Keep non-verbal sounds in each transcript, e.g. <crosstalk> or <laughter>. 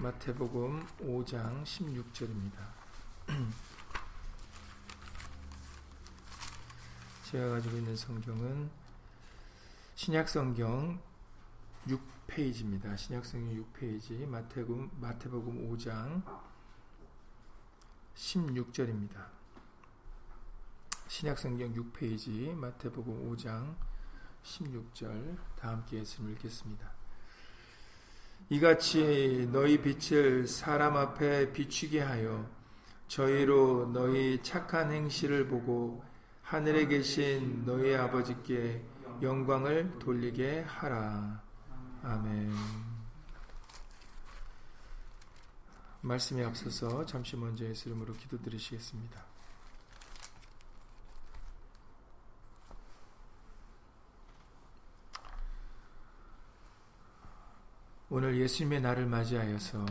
마태복음 5장 16절입니다. <clears throat> 제가 가지고 있는 성경은 신약성경 6페이지입니다. 신약성경 6페이지 마태복음, 마태복음 5장 16절입니다. 신약성경 6페이지 마태복음 5장 16절 다 함께 읽겠습니다. 이같이 너희 빛을 사람 앞에 비추게 하여 저희로 너희 착한 행실을 보고 하늘에 계신 너희 아버지께 영광을 돌리게 하라. 아멘. 말씀에 앞서서 잠시 먼저 예수 이름으로 기도드리시겠습니다. 오늘 예수님의 날을 맞이하여서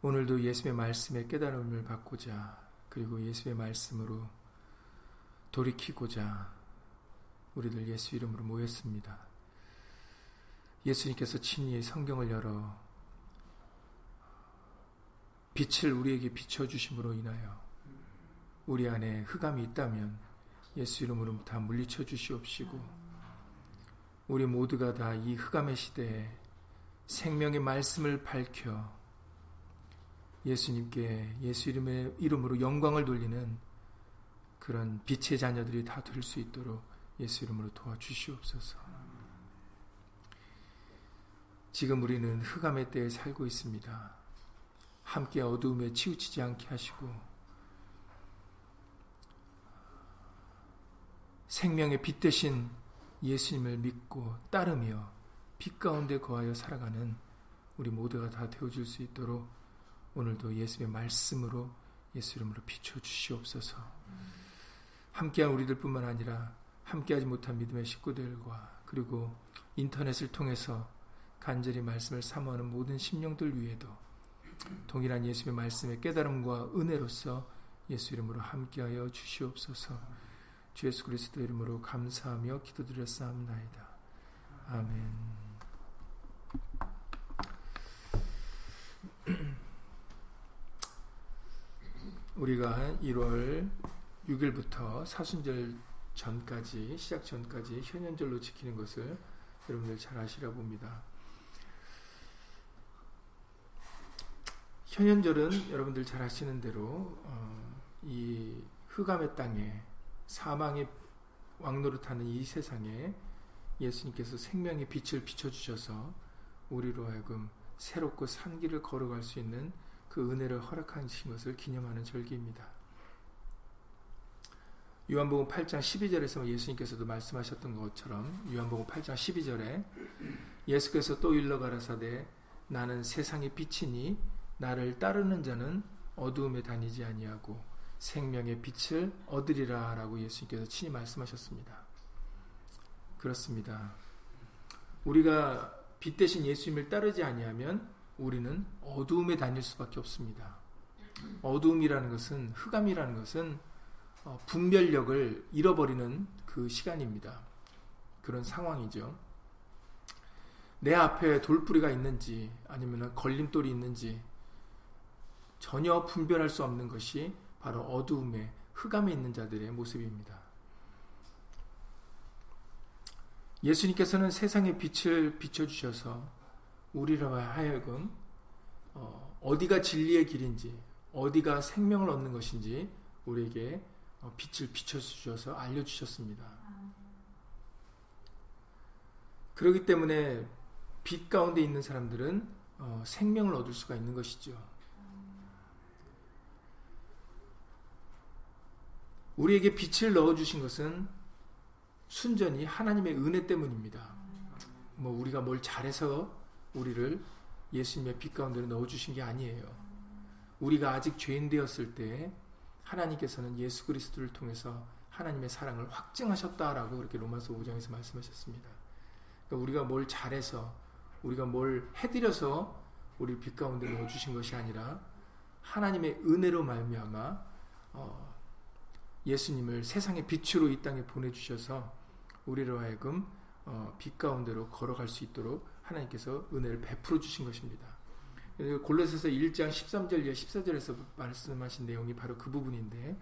오늘도 예수님의 말씀에 깨달음을 받고자 그리고 예수의 말씀으로 돌이키고자 우리들 예수 이름으로 모였습니다. 예수님께서 친히 성경을 열어 빛을 우리에게 비춰주심으로 인하여 우리 안에 흑암이 있다면 예수 이름으로 다 물리쳐 주시옵시고 우리 모두가 다 이 흑암의 시대에 생명의 말씀을 밝혀 예수님께 예수 이름의 이름으로 영광을 돌리는 그런 빛의 자녀들이 다 될 수 있도록 예수 이름으로 도와주시옵소서. 지금 우리는 흑암의 때에 살고 있습니다. 함께 어두움에 치우치지 않게 하시고 생명의 빛 대신 예수님을 믿고 따르며 빛 가운데 거하여 살아가는 우리 모두가 다 되어줄 수 있도록 오늘도 예수의 말씀으로 예수 이름으로 비춰 주시옵소서. 함께한 우리들뿐만 아니라 함께하지 못한 믿음의 식구들과 그리고 인터넷을 통해서 간절히 말씀을 사모하는 모든 심령들 위에도 동일한 예수의 말씀의 깨달음과 은혜로서 예수 이름으로 함께하여 주시옵소서. 주 예수 그리스도 이름으로 감사하며 기도드렸사옵나이다. 아멘. <clears throat> 우리가 1월 6일부터 사순절 전까지 시작 전까지 현현절로 지키는 것을 여러분들 잘 아시라 봅니다. 현현절은 여러분들 잘 아시는 대로 어, 이 흑암의 땅에 사망의 왕노릇하는 이 세상에 예수님께서 생명의 빛을 비춰주셔서 우리로 하여금 새롭고 산 길을 걸어갈 수 있는 그 은혜를 허락하신 것을 기념하는 절기입니다. 요한복음 8장 12절에서 예수님께서도 말씀하셨던 것처럼 요한복음 8장 12절에 예수께서 또 일러 가라사대 나는 세상의 빛이니 나를 따르는 자는 어두움에 다니지 아니하고 생명의 빛을 얻으리라 라고 예수님께서 친히 말씀하셨습니다. 그렇습니다. 우리가 빛 대신 예수님을 따르지 아니하면 우리는 어두움에 다닐 수밖에 없습니다. 어두움이라는 것은 흑암이라는 것은 어, 분별력을 잃어버리는 그 시간입니다. 그런 상황이죠. 내 앞에 돌뿌리가 있는지 아니면 걸림돌이 있는지 전혀 분별할 수 없는 것이 바로 어두움에 흑암에 있는 자들의 모습입니다. 예수님께서는 세상의 빛을 비춰주셔서 우리로 하여금 어, 어디가 진리의 길인지 어디가 생명을 얻는 것인지 우리에게 어, 빛을 비춰주셔서 알려주셨습니다. 그렇기 때문에 빛 가운데 있는 사람들은 어, 생명을 얻을 수가 있는 것이죠. 우리에게 빛을 넣어주신 것은 순전히 하나님의 은혜 때문입니다. 뭐 우리가 뭘 잘해서 우리를 예수님의 빛 가운데로 넣어주신 게 아니에요. 우리가 아직 죄인 되었을 때 하나님께서는 예수 그리스도를 통해서 하나님의 사랑을 확증하셨다라고 그렇게 로마서 5장에서 말씀하셨습니다. 그러니까 우리가 뭘 잘해서 우리가 뭘 해드려서 우리 빛 가운데 넣어주신 것이 아니라 하나님의 은혜로 말미암아 어, 예수님을 세상의 빛으로 이 땅에 보내주셔서 우리로 하여금 어, 빛 가운데로 걸어갈 수 있도록 하나님께서 은혜를 베풀어 주신 것입니다. 골로새서 1장 13절 이하 14절에서 말씀하신 내용이 바로 그 부분인데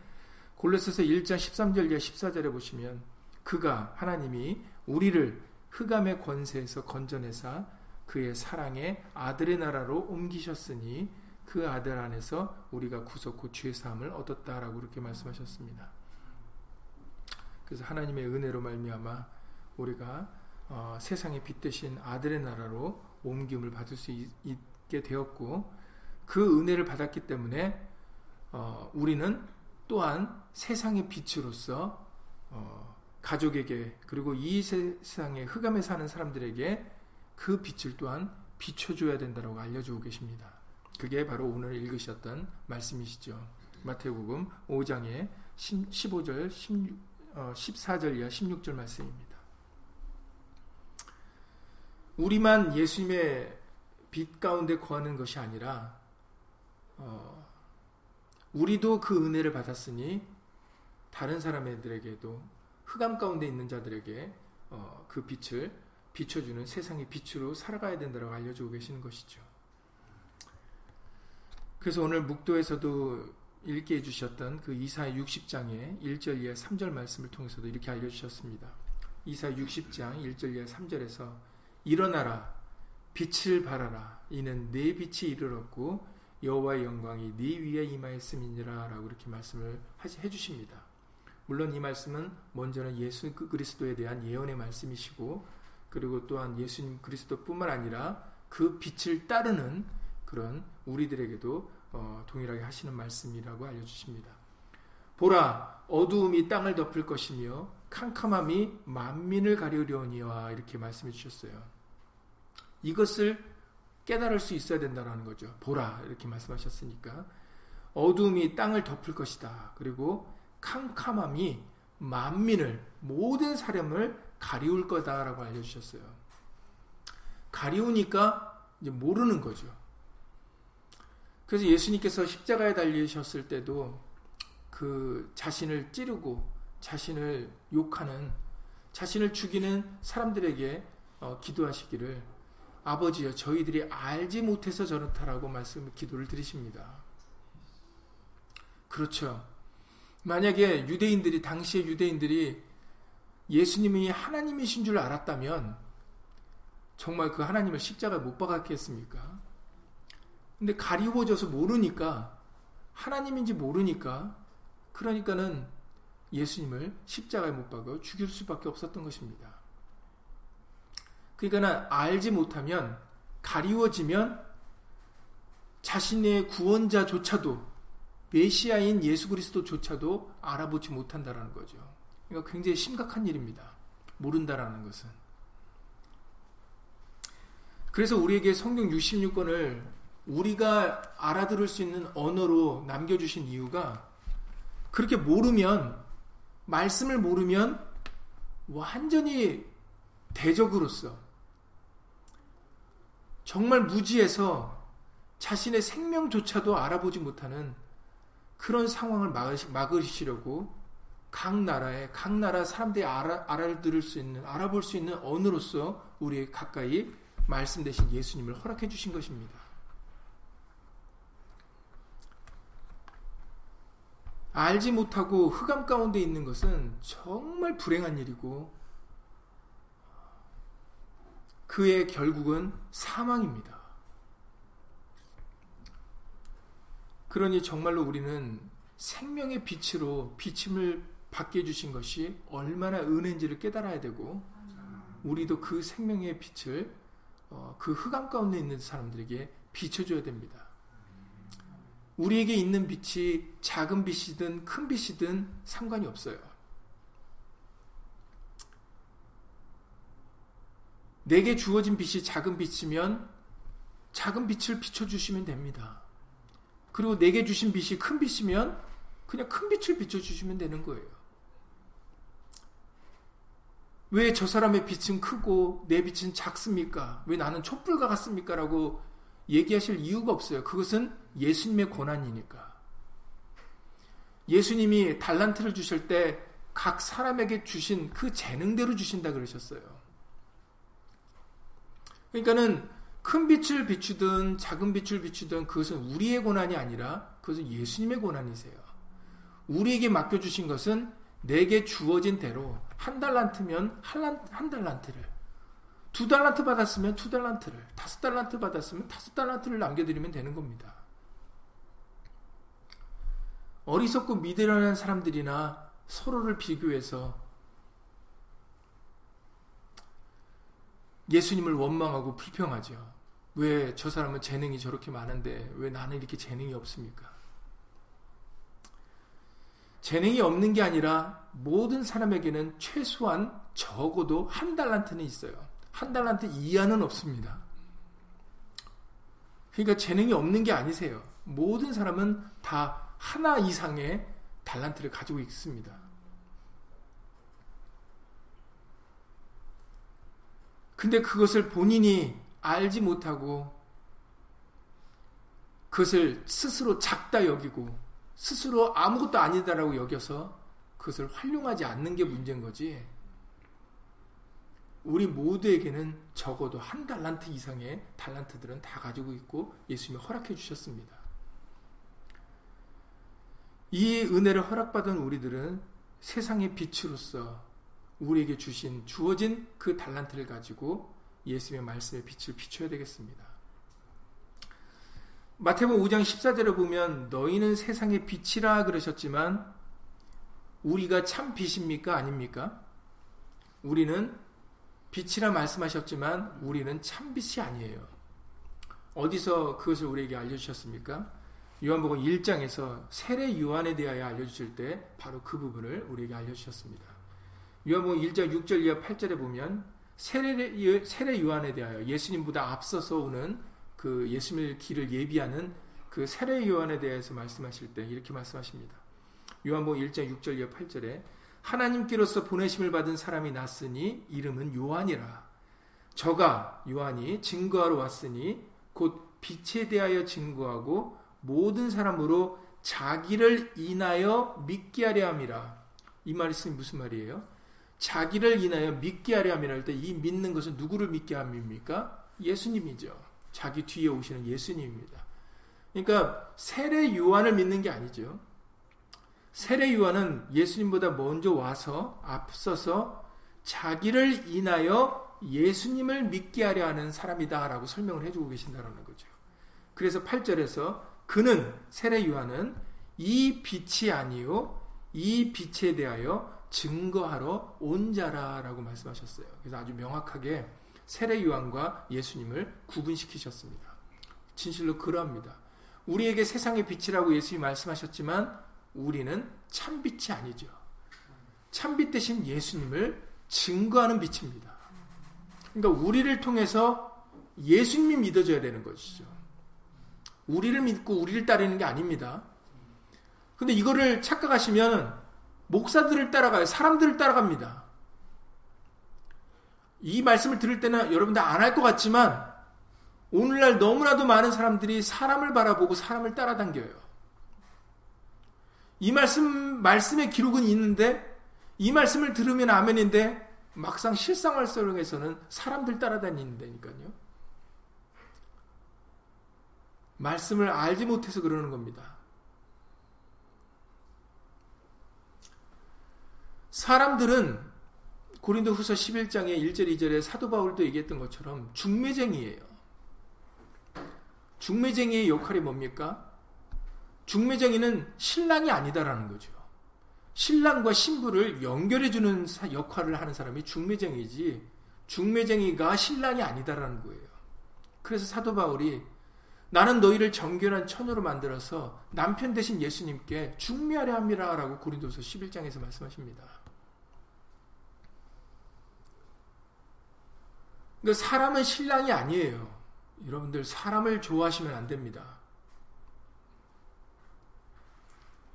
골로새서 1장 13절 이하 14절에 보시면 그가 하나님이 우리를 흑암의 권세에서 건져내사 그의 사랑의 아들의 나라로 옮기셨으니 그 아들 안에서 우리가 구속고 죄 사함을 얻었다라고 그렇게 말씀하셨습니다. 그래서 하나님의 은혜로 말미암아 우리가 어, 세상의 빛 대신 아들의 나라로 옮김을 받을 수 있, 게 되었고 그 은혜를 받았기 때문에 어, 우리는 또한 세상의 빛으로서 어, 가족에게 그리고 이 세상에 흑암에 사는 사람들에게 그 빛을 또한 비춰줘야 된다고 알려주고 계십니다. 그게 바로 오늘 읽으셨던 말씀이시죠. 마태복음 5장의 15절, 16, 어, 14절 이하 16절 말씀입니다. 우리만 예수님의 빛 가운데 거하는 것이 아니라 어, 우리도 그 은혜를 받았으니 다른 사람들에게도 흑암 가운데 있는 자들에게 어, 그 빛을 비춰주는 세상의 빛으로 살아가야 된다고 알려주고 계시는 것이죠. 그래서 오늘 묵도에서도 읽게 해주셨던 그 이사 60장의 1절 이하 3절 말씀을 통해서도 이렇게 알려주셨습니다. 이사 60장 1절 이하 3절에서 일어나라 빛을 발하라 이는 내 빛이 이르렀고 여호와의 영광이 네 위에 임하였음이니라 라고 이렇게 말씀을 해 주십니다. 물론 이 말씀은 먼저는 예수 그리스도에 대한 예언의 말씀이시고 그리고 또한 예수님 그리스도뿐만 아니라 그 빛을 따르는 그런 우리들에게도 어, 동일하게 하시는 말씀이라고 알려주십니다. 보라 어두움이 땅을 덮을 것이며 캄캄함이 만민을 가려려니와 이렇게 말씀해 주셨어요. 이것을 깨달을 수 있어야 된다는 거죠. 보라 이렇게 말씀하셨으니까 어둠이 땅을 덮을 것이다. 그리고 캄캄함이 만민을 모든 사람을 가리울 거다라고 알려주셨어요. 가리우니까 이제 모르는 거죠. 그래서 예수님께서 십자가에 달리셨을 때도 그 자신을 찌르고 자신을 욕하는 자신을 죽이는 사람들에게 어, 기도하시기를 아버지여 저희들이 알지 못해서 저렇다라고 말씀 기도를 드리십니다. 그렇죠. 만약에 유대인들이 당시의 유대인들이 예수님이 하나님이신 줄 알았다면 정말 그 하나님을 십자가에 못 박았겠습니까? 근데 가리워져서 모르니까 하나님인지 모르니까 그러니까는 예수님을 십자가에 못 박아 죽일 수밖에 없었던 것입니다. 그러니까 알지 못하면 가리워지면 자신의 구원자조차도 메시아인 예수 그리스도조차도 알아보지 못한다라는 거죠. 이거 굉장히 심각한 일입니다. 모른다라는 것은. 그래서 우리에게 성경 66권을 우리가 알아들을 수 있는 언어로 남겨주신 이유가 그렇게 모르면 말씀을 모르면 완전히 대적으로서 정말 무지해서 자신의 생명조차도 알아보지 못하는 그런 상황을 막으시려고 각 나라의 각 나라 사람들이 알아, 알아들을 수 있는 알아볼 수 있는 언어로서 우리 가까이 말씀 대신 예수님을 허락해 주신 것입니다. 알지 못하고 흑암 가운데 있는 것은 정말 불행한 일이고 그의 결국은 사망입니다. 그러니 정말로 우리는 생명의 빛으로 비침을 받게 해주신 것이 얼마나 은혜인지를 깨달아야 되고 우리도 그 생명의 빛을 어, 그 흑암 가운데 있는 사람들에게 비춰줘야 됩니다. 우리에게 있는 빛이 작은 빛이든 큰 빛이든 상관이 없어요. 내게 주어진 빛이 작은 빛이면 작은 빛을 비춰주시면 됩니다. 그리고 내게 주신 빛이 큰 빛이면 그냥 큰 빛을 비춰주시면 되는 거예요. 왜 저 사람의 빛은 크고 내 빛은 작습니까? 왜 나는 촛불과 같습니까? 라고 얘기하실 이유가 없어요. 그것은 예수님의 권한이니까. 예수님이 달란트를 주실 때 각 사람에게 주신 그 재능대로 주신다 그러셨어요. 그러니까는 큰 빛을 비추든 작은 빛을 비추든 그것은 우리의 고난이 아니라 그것은 예수님의 고난이세요. 우리에게 맡겨주신 것은 내게 주어진 대로 한 달란트면 한 달란트를 두 달란트 받았으면 두 달란트를 다섯 달란트 받았으면 다섯 달란트를 남겨드리면 되는 겁니다. 어리석고 미련한 사람들이나 서로를 비교해서 예수님을 원망하고 불평하죠. 왜 저 사람은 재능이 저렇게 많은데 왜 나는 이렇게 재능이 없습니까? 재능이 없는 게 아니라 모든 사람에게는 최소한 적어도 한 달란트는 있어요. 한 달란트 이하는 없습니다. 그러니까 재능이 없는 게 아니세요. 모든 사람은 다 하나 이상의 달란트를 가지고 있습니다. 근데 그것을 본인이 알지 못하고 그것을 스스로 작다 여기고 스스로 아무것도 아니다라고 여겨서 그것을 활용하지 않는 게 문제인 거지. 우리 모두에게는 적어도 한 달란트 이상의 달란트들은 다 가지고 있고 예수님이 허락해 주셨습니다. 이 은혜를 허락받은 우리들은 세상의 빛으로서 우리에게 주신 주어진 그 달란트를 가지고 예수님의 말씀의 빛을 비춰야 되겠습니다. 마태복음 5장 14절에 보면 너희는 세상의 빛이라 그러셨지만 우리가 참 빛입니까 아닙니까? 우리는 빛이라 말씀하셨지만 우리는 참 빛이 아니에요. 어디서 그것을 우리에게 알려 주셨습니까? 요한복음 1장에서 세례 요한에 대하여 알려주실 때 바로 그 부분을 우리에게 알려주셨습니다. 요한복음 1장 6절 이하 8절에 보면 세례, 세례 요한에 대하여 예수님보다 앞서서 오는 그 예수님의 길을 예비하는 그 세례 요한에 대해서 말씀하실 때 이렇게 말씀하십니다. 요한복음 1장 6절 이하 8절에 하나님께로서 보내심을 받은 사람이 났으니 이름은 요한이라. 저가 요한이 증거하러 왔으니 곧 빛에 대하여 증거하고 모든 사람으로 자기를 인하여 믿게 하려 함이라. 이 말씀이 무슨 말이에요? 자기를 인하여 믿게 하려 함이라 할 때 이 믿는 것은 누구를 믿게 함입니까? 예수님이죠. 자기 뒤에 오시는 예수님입니다. 그러니까 세례 요한을 믿는 게 아니죠. 세례 요한은 예수님보다 먼저 와서 앞서서 자기를 인하여 예수님을 믿게 하려 하는 사람이다라고 설명을 해주고 계신다는 거죠. 그래서 8절에서 그는 세례 요한은 이 빛이 아니요 이 빛에 대하여 증거하러 온 자라라고 말씀하셨어요. 그래서 아주 명확하게 세례 요한과 예수님을 구분시키셨습니다. 진실로 그러합니다. 우리에게 세상의 빛이라고 예수님이 말씀하셨지만 우리는 참빛이 아니죠. 참빛 대신 예수님을 증거하는 빛입니다. 그러니까 우리를 통해서 예수님이 믿어져야 되는 것이죠. 우리를 믿고 우리를 따르는 게 아닙니다. 근데 이거를 착각하시면 목사들을 따라가요. 사람들을 따라갑니다. 이 말씀을 들을 때는 여러분들 안 할 것 같지만 오늘날 너무나도 많은 사람들이 사람을 바라보고 사람을 따라당겨요. 이 말씀, 말씀의 기록은 있는데 이 말씀을 들으면 아멘인데 막상 실생활 속에서는 사람들 따라다니는다니까요. 말씀을 알지 못해서 그러는 겁니다. 사람들은 고린도 후서 11장의 1절 2절에 사도 바울도 얘기했던 것처럼 중매쟁이에요. 중매쟁이의 역할이 뭡니까? 중매쟁이는 신랑이 아니다라는 거죠. 신랑과 신부를 연결해주는 역할을 하는 사람이 중매쟁이지, 중매쟁이가 신랑이 아니다라는 거예요. 그래서 사도 바울이 나는 너희를 정결한 처녀로 만들어서 남편 대신 예수님께 중매하려 합니다. 라고 고린도서 11장에서 말씀하십니다. 사람은 신랑이 아니에요. 여러분들 사람을 좋아하시면 안 됩니다.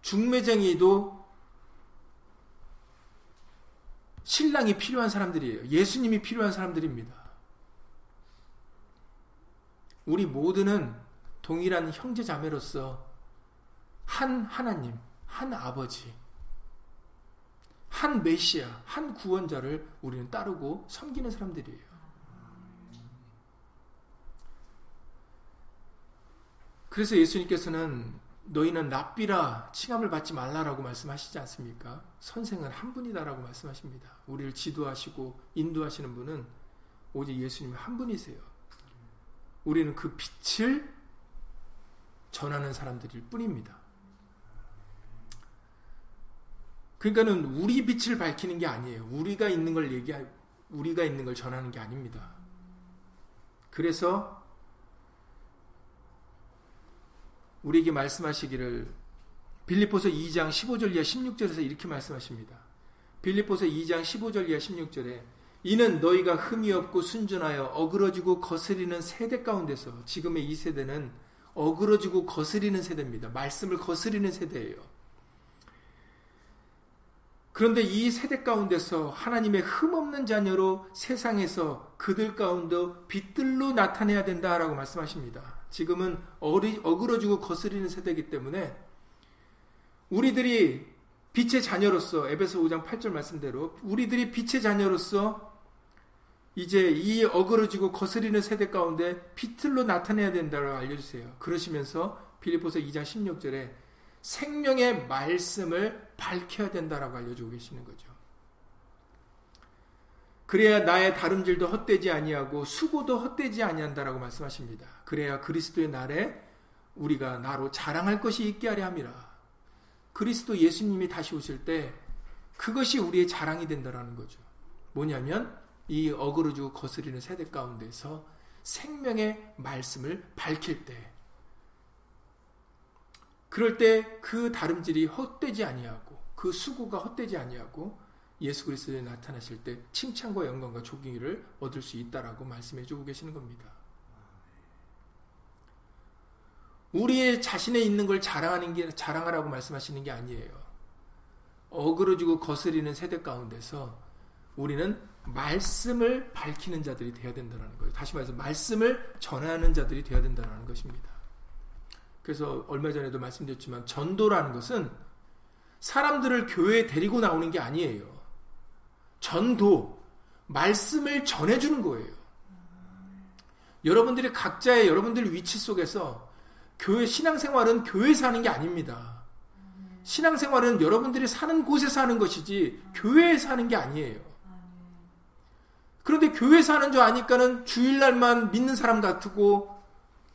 중매쟁이도 신랑이 필요한 사람들이에요. 예수님이 필요한 사람들입니다. 우리 모두는 동일한 형제 자매로서 한 하나님, 한 아버지, 한 메시아, 한 구원자를 우리는 따르고 섬기는 사람들이에요. 그래서 예수님께서는 너희는 납비라 칭함을 받지 말라라고 말씀하시지 않습니까? 선생은 한 분이다라고 말씀하십니다. 우리를 지도하시고 인도하시는 분은 오직 예수님 한 분이세요. 우리는 그 빛을 전하는 사람들일 뿐입니다. 그러니까는 우리 빛을 밝히는 게 아니에요. 우리가 있는 걸 얘기, 우리가 있는 걸 전하는 게 아닙니다. 그래서 우리에게 말씀하시기를 빌립보서 2장 15절 이하 16절에서 이렇게 말씀하십니다. 빌립보서 2장 15절 이하 16절에 이는 너희가 흠이 없고 순전하여 어그러지고 거스리는 세대 가운데서 지금의 이 세대는 어그러지고 거스리는 세대입니다. 말씀을 거스리는 세대예요. 그런데 이 세대 가운데서 하나님의 흠없는 자녀로 세상에서 그들 가운데 빛들로 나타내야 된다라고 말씀하십니다. 지금은 어리, 어그러지고 거스리는 세대이기 때문에 우리들이 빛의 자녀로서 에베소 5장 8절 말씀대로 우리들이 빛의 자녀로서 이제 이 어그러지고 거스리는 세대 가운데 빛들로 나타내야 된다고 알려주세요. 그러시면서 빌리포서 2장 16절에 생명의 말씀을 밝혀야 된다라고 알려주고 계시는 거죠. 그래야 나의 다름질도 헛되지 아니하고 수고도 헛되지 아니한다라고 말씀하십니다. 그래야 그리스도의 날에 우리가 나로 자랑할 것이 있게 하려 함이라. 그리스도 예수님이 다시 오실 때 그것이 우리의 자랑이 된다라는 거죠. 뭐냐면 이 어그러지고 거스리는 세대 가운데서 생명의 말씀을 밝힐 때 그럴 때 그 다름질이 헛되지 아니하고 그 수고가 헛되지 아니하고 예수 그리스도에 나타나실 때 칭찬과 영광과 존경을 얻을 수 있다라고 말씀해 주고 계시는 겁니다. 우리의 자신에 있는 걸 자랑하는 게 자랑하라고 말씀하시는 게 아니에요. 어그러지고 거스리는 세대 가운데서 우리는 말씀을 밝히는 자들이 되어야 된다는 거예요. 다시 말해서 말씀을 전하는 자들이 되어야 된다는 것입니다. 그래서 얼마 전에도 말씀드렸지만 전도라는 것은 사람들을 교회에 데리고 나오는 게 아니에요. 전도, 말씀을 전해주는 거예요. 여러분들이 각자의 여러분들 위치 속에서 교회 신앙생활은 교회에서 하는 게 아닙니다. 신앙생활은 여러분들이 사는 곳에서 하는 것이지 교회에서 하는 게 아니에요. 그런데 교회에서 하는 줄 아니까는 주일날만 믿는 사람 같고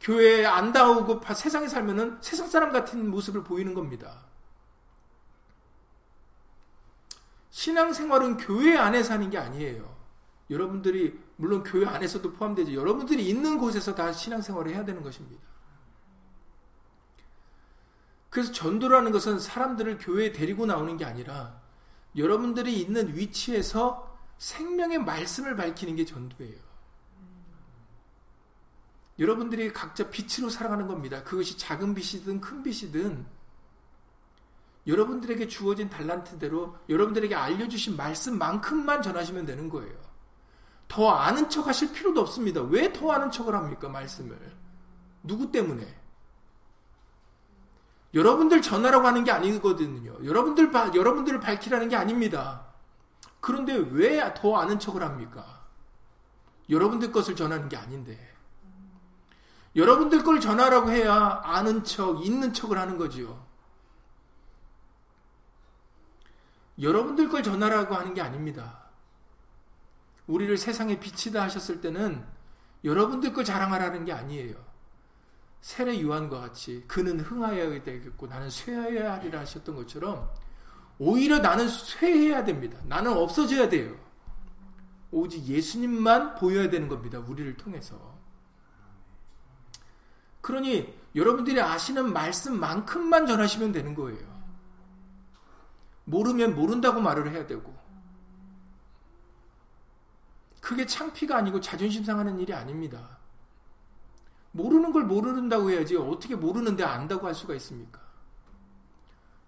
교회에 안 나오고 세상에 살면은 세상 사람 같은 모습을 보이는 겁니다. 신앙생활은 교회 안에 사는 게 아니에요. 여러분들이 물론 교회 안에서도 포함되지 여러분들이 있는 곳에서 다 신앙생활을 해야 되는 것입니다. 그래서 전도라는 것은 사람들을 교회에 데리고 나오는 게 아니라 여러분들이 있는 위치에서 생명의 말씀을 밝히는 게 전도예요. 여러분들이 각자 빛으로 살아가는 겁니다. 그것이 작은 빛이든 큰 빛이든 여러분들에게 주어진 달란트대로 여러분들에게 알려주신 말씀만큼만 전하시면 되는 거예요. 더 아는 척 하실 필요도 없습니다. 왜 더 아는 척을 합니까? 말씀을. 누구 때문에? 여러분들 전하라고 하는 게 아니거든요. 여러분들, 여러분들을 밝히라는 게 아닙니다. 그런데 왜 더 아는 척을 합니까? 여러분들 것을 전하는 게 아닌데. 여러분들 걸 전하라고 해야 아는 척, 있는 척을 하는 거지요. 여러분들 걸 전하라고 하는 게 아닙니다. 우리를 세상에 빛이다 하셨을 때는 여러분들 걸 자랑하라는 게 아니에요. 세례 요한과 같이 그는 흥하여야 되겠고 나는 쇠하여야 하리라 하셨던 것처럼 오히려 나는 쇠해야 됩니다. 나는 없어져야 돼요. 오직 예수님만 보여야 되는 겁니다. 우리를 통해서. 그러니 여러분들이 아시는 말씀만큼만 전하시면 되는 거예요. 모르면 모른다고 말을 해야 되고 그게 창피가 아니고 자존심 상하는 일이 아닙니다. 모르는 걸 모르는다고 해야지 어떻게 모르는데 안다고 할 수가 있습니까?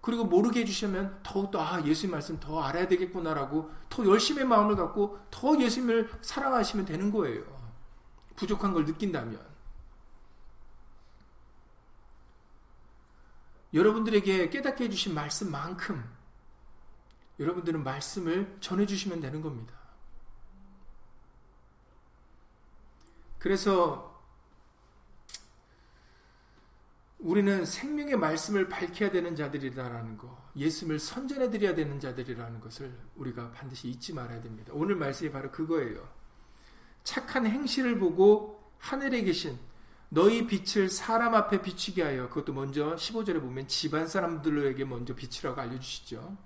그리고 모르게 해주시면 더욱더 아 예수님 말씀 더 알아야 되겠구나라고 더 열심히 마음을 갖고 더 예수님을 사랑하시면 되는 거예요. 부족한 걸 느낀다면 여러분들에게 깨닫게 해주신 말씀만큼 여러분들은 말씀을 전해주시면 되는 겁니다. 그래서 우리는 생명의 말씀을 밝혀야 되는 자들이라는 거, 예수님을 선전해 드려야 되는 자들이라는 것을 우리가 반드시 잊지 말아야 됩니다. 오늘 말씀이 바로 그거예요. 착한 행실을 보고 하늘에 계신 너희 빛을 사람 앞에 비추게 하여 그것도 먼저 15절에 보면 집안 사람들에게 먼저 비추라고 알려주시죠.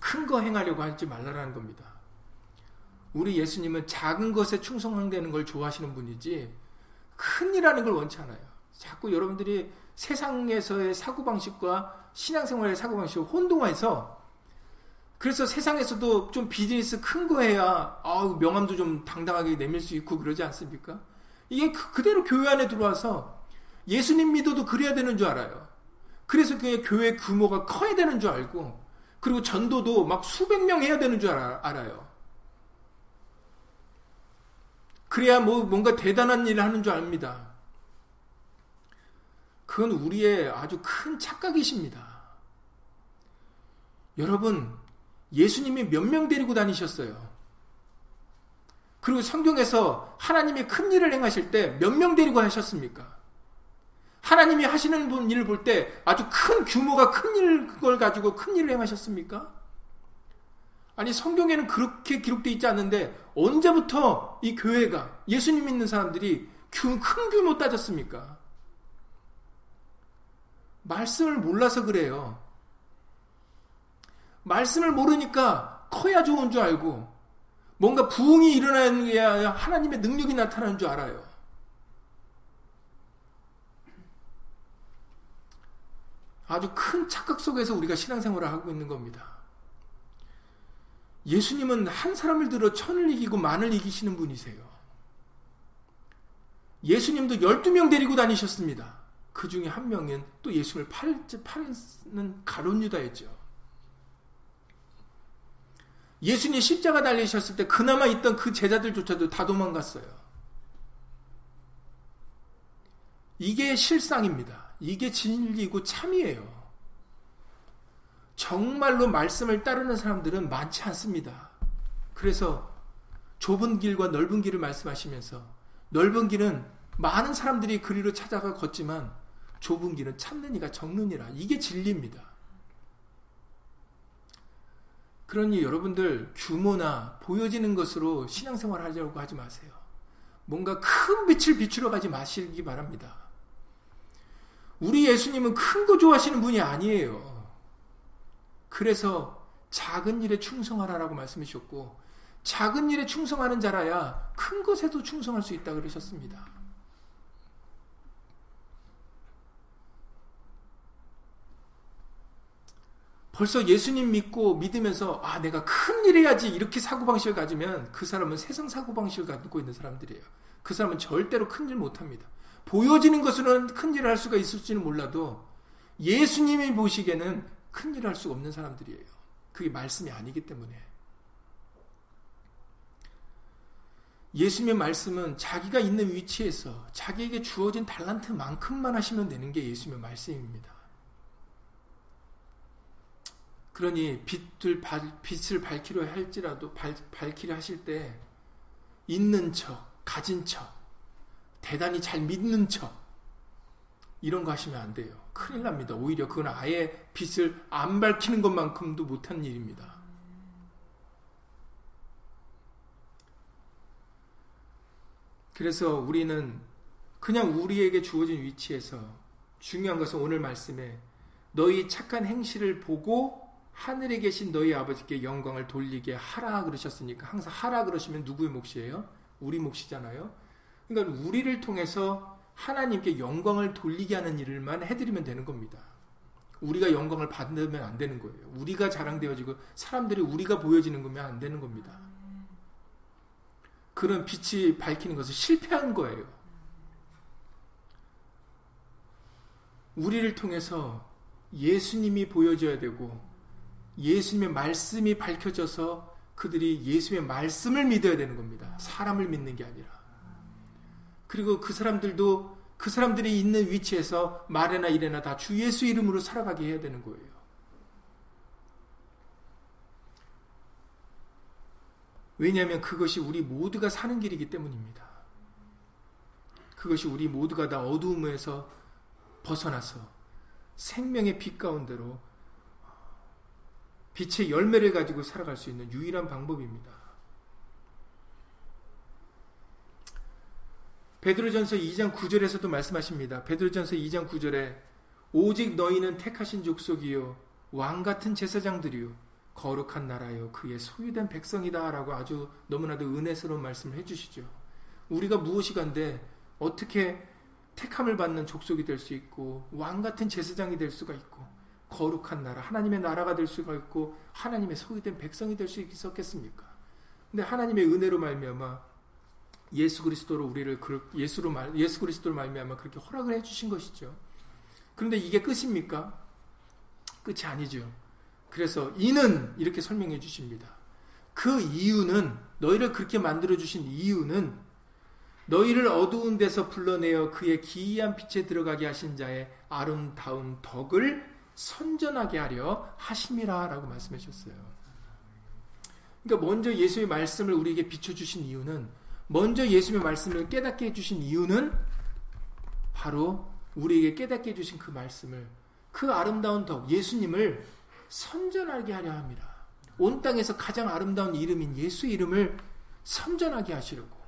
큰 거 행하려고 하지 말라라는 겁니다. 우리 예수님은 작은 것에 충성되는 걸 좋아하시는 분이지 큰 일하는 걸 원치 않아요. 자꾸 여러분들이 세상에서의 사고방식과 신앙생활의 사고방식을 혼동해서 그래서 세상에서도 좀 비즈니스 큰 거 해야 아우 명함도 좀 당당하게 내밀 수 있고 그러지 않습니까? 이게 그, 대로 교회 안에 들어와서 예수님 믿어도 그래야 되는 줄 알아요. 그래서 그 교회 규모가 커야 되는 줄 알고 그리고 전도도 막 수백 명 해야 되는 줄 알아요. 그래야 뭐 뭔가 대단한 일을 하는 줄 압니다. 그건 우리의 아주 큰 착각이십니다. 여러분, 예수님이 몇 명 데리고 다니셨어요? 그리고 성경에서 하나님이 큰 일을 행하실 때 몇 명 데리고 하셨습니까? 하나님이 하시는 일을 볼 때 아주 큰 규모가 큰 일을 가지고 큰 일을 행하셨습니까? 아니 성경에는 그렇게 기록되어 있지 않는데 언제부터 이 교회가 예수님 믿는 사람들이 큰 규모 따졌습니까? 말씀을 몰라서 그래요. 말씀을 모르니까 커야 좋은 줄 알고 뭔가 부흥이 일어나는 하나님의 능력이 나타나는 줄 알아요. 아주 큰 착각 속에서 우리가 신앙생활을 하고 있는 겁니다. 예수님은 한 사람을 들어 천을 이기고 만을 이기시는 분이세요. 예수님도 12명 데리고 다니셨습니다. 그 중에 한 명은 또 예수님을 팔, 파는 가론 유다였죠. 예수님 십자가 달리셨을 때 그나마 있던 그 제자들조차도 다 도망갔어요. 이게 실상입니다. 이게 진리고 참이에요. 정말로 말씀을 따르는 사람들은 많지 않습니다. 그래서 좁은 길과 넓은 길을 말씀하시면서 넓은 길은 많은 사람들이 그리로 찾아가 걷지만 좁은 길은 찾는 이가 적느니라. 이게 진리입니다. 그러니 여러분들 규모나 보여지는 것으로 신앙생활 하려고 하지 마세요. 뭔가 큰 빛을 비추러 가지 마시기 바랍니다. 우리 예수님은 큰 거 좋아하시는 분이 아니에요. 그래서 작은 일에 충성하라라고 말씀하셨고 작은 일에 충성하는 자라야 큰 것에도 충성할 수 있다 그러셨습니다. 벌써 예수님 믿고 믿으면서 아 내가 큰 일 해야지 이렇게 사고방식을 가지면 그 사람은 세상 사고방식을 갖고 있는 사람들이에요. 그 사람은 절대로 큰 일 못합니다. 보여지는 것으로는 큰 일을 할 수가 있을지는 몰라도 예수님이 보시기에는 큰 일을 할 수가 없는 사람들이에요. 그게 말씀이 아니기 때문에. 예수님의 말씀은 자기가 있는 위치에서 자기에게 주어진 달란트만큼만 하시면 되는 게 예수님의 말씀입니다. 그러니 빛을, 빛을 밝히려 할지라도 밝, 밝히려 하실 때 있는 척, 가진 척, 대단히 잘 믿는 척 이런 거 하시면 안 돼요. 큰일 납니다. 오히려 그건 아예 빛을 안 밝히는 것만큼도 못한 일입니다. 그래서 우리는 그냥 우리에게 주어진 위치에서 중요한 것은 오늘 말씀에 너희 착한 행실을 보고 하늘에 계신 너희 아버지께 영광을 돌리게 하라 그러셨으니까 항상 하라 그러시면 누구의 몫이에요? 우리 몫이잖아요. 그러니까 우리를 통해서 하나님께 영광을 돌리게 하는 일을만 해드리면 되는 겁니다. 우리가 영광을 받으면 안 되는 거예요. 우리가 자랑되어지고 사람들이 우리가 보여지는 거면 안 되는 겁니다. 그런 빛이 밝히는 것은 실패한 거예요. 우리를 통해서 예수님이 보여져야 되고 예수님의 말씀이 밝혀져서 그들이 예수님의 말씀을 믿어야 되는 겁니다. 사람을 믿는 게 아니라. 그리고 그 사람들도 그 사람들이 있는 위치에서 말이나 일이나 다 주 예수 이름으로 살아가게 해야 되는 거예요. 왜냐하면 그것이 우리 모두가 사는 길이기 때문입니다. 그것이 우리 모두가 다 어두움에서 벗어나서 생명의 빛 가운데로 빛의 열매를 가지고 살아갈 수 있는 유일한 방법입니다. 베드로전서 2장 9절에서도 말씀하십니다. 베드로전서 2장 9절에 오직 너희는 택하신 족속이요 왕 같은 제사장들이요 거룩한 나라요 그의 소유된 백성이다라고 아주 너무나도 은혜스러운 말씀을 해주시죠. 우리가 무엇이 간데 어떻게 택함을 받는 족속이 될 수 있고 왕 같은 제사장이 될 수가 있고 거룩한 나라 하나님의 나라가 될 수가 있고 하나님의 소유된 백성이 될 수 있었겠습니까? 근데 하나님의 은혜로 말미암아 예수 그리스도로 우리를 예수로 말 예수 그리스도로 말미암아 그렇게 허락을 해 주신 것이죠. 그런데 이게 끝입니까? 끝이 아니죠. 그래서 이는 이렇게 설명해 주십니다. 그 이유는 너희를 그렇게 만들어 주신 이유는 너희를 어두운 데서 불러내어 그의 기이한 빛에 들어가게 하신 자의 아름다운 덕을 선전하게 하려 하심이라 라고 말씀하셨어요. 그러니까 먼저 예수의 말씀을 우리에게 비춰 주신 이유는 먼저 예수의 말씀을 깨닫게 해주신 이유는 바로 우리에게 깨닫게 해주신 그 말씀을 그 아름다운 덕 예수님을 선전하게 하려 합니다. 온 땅에서 가장 아름다운 이름인 예수의 이름을 선전하게 하시려고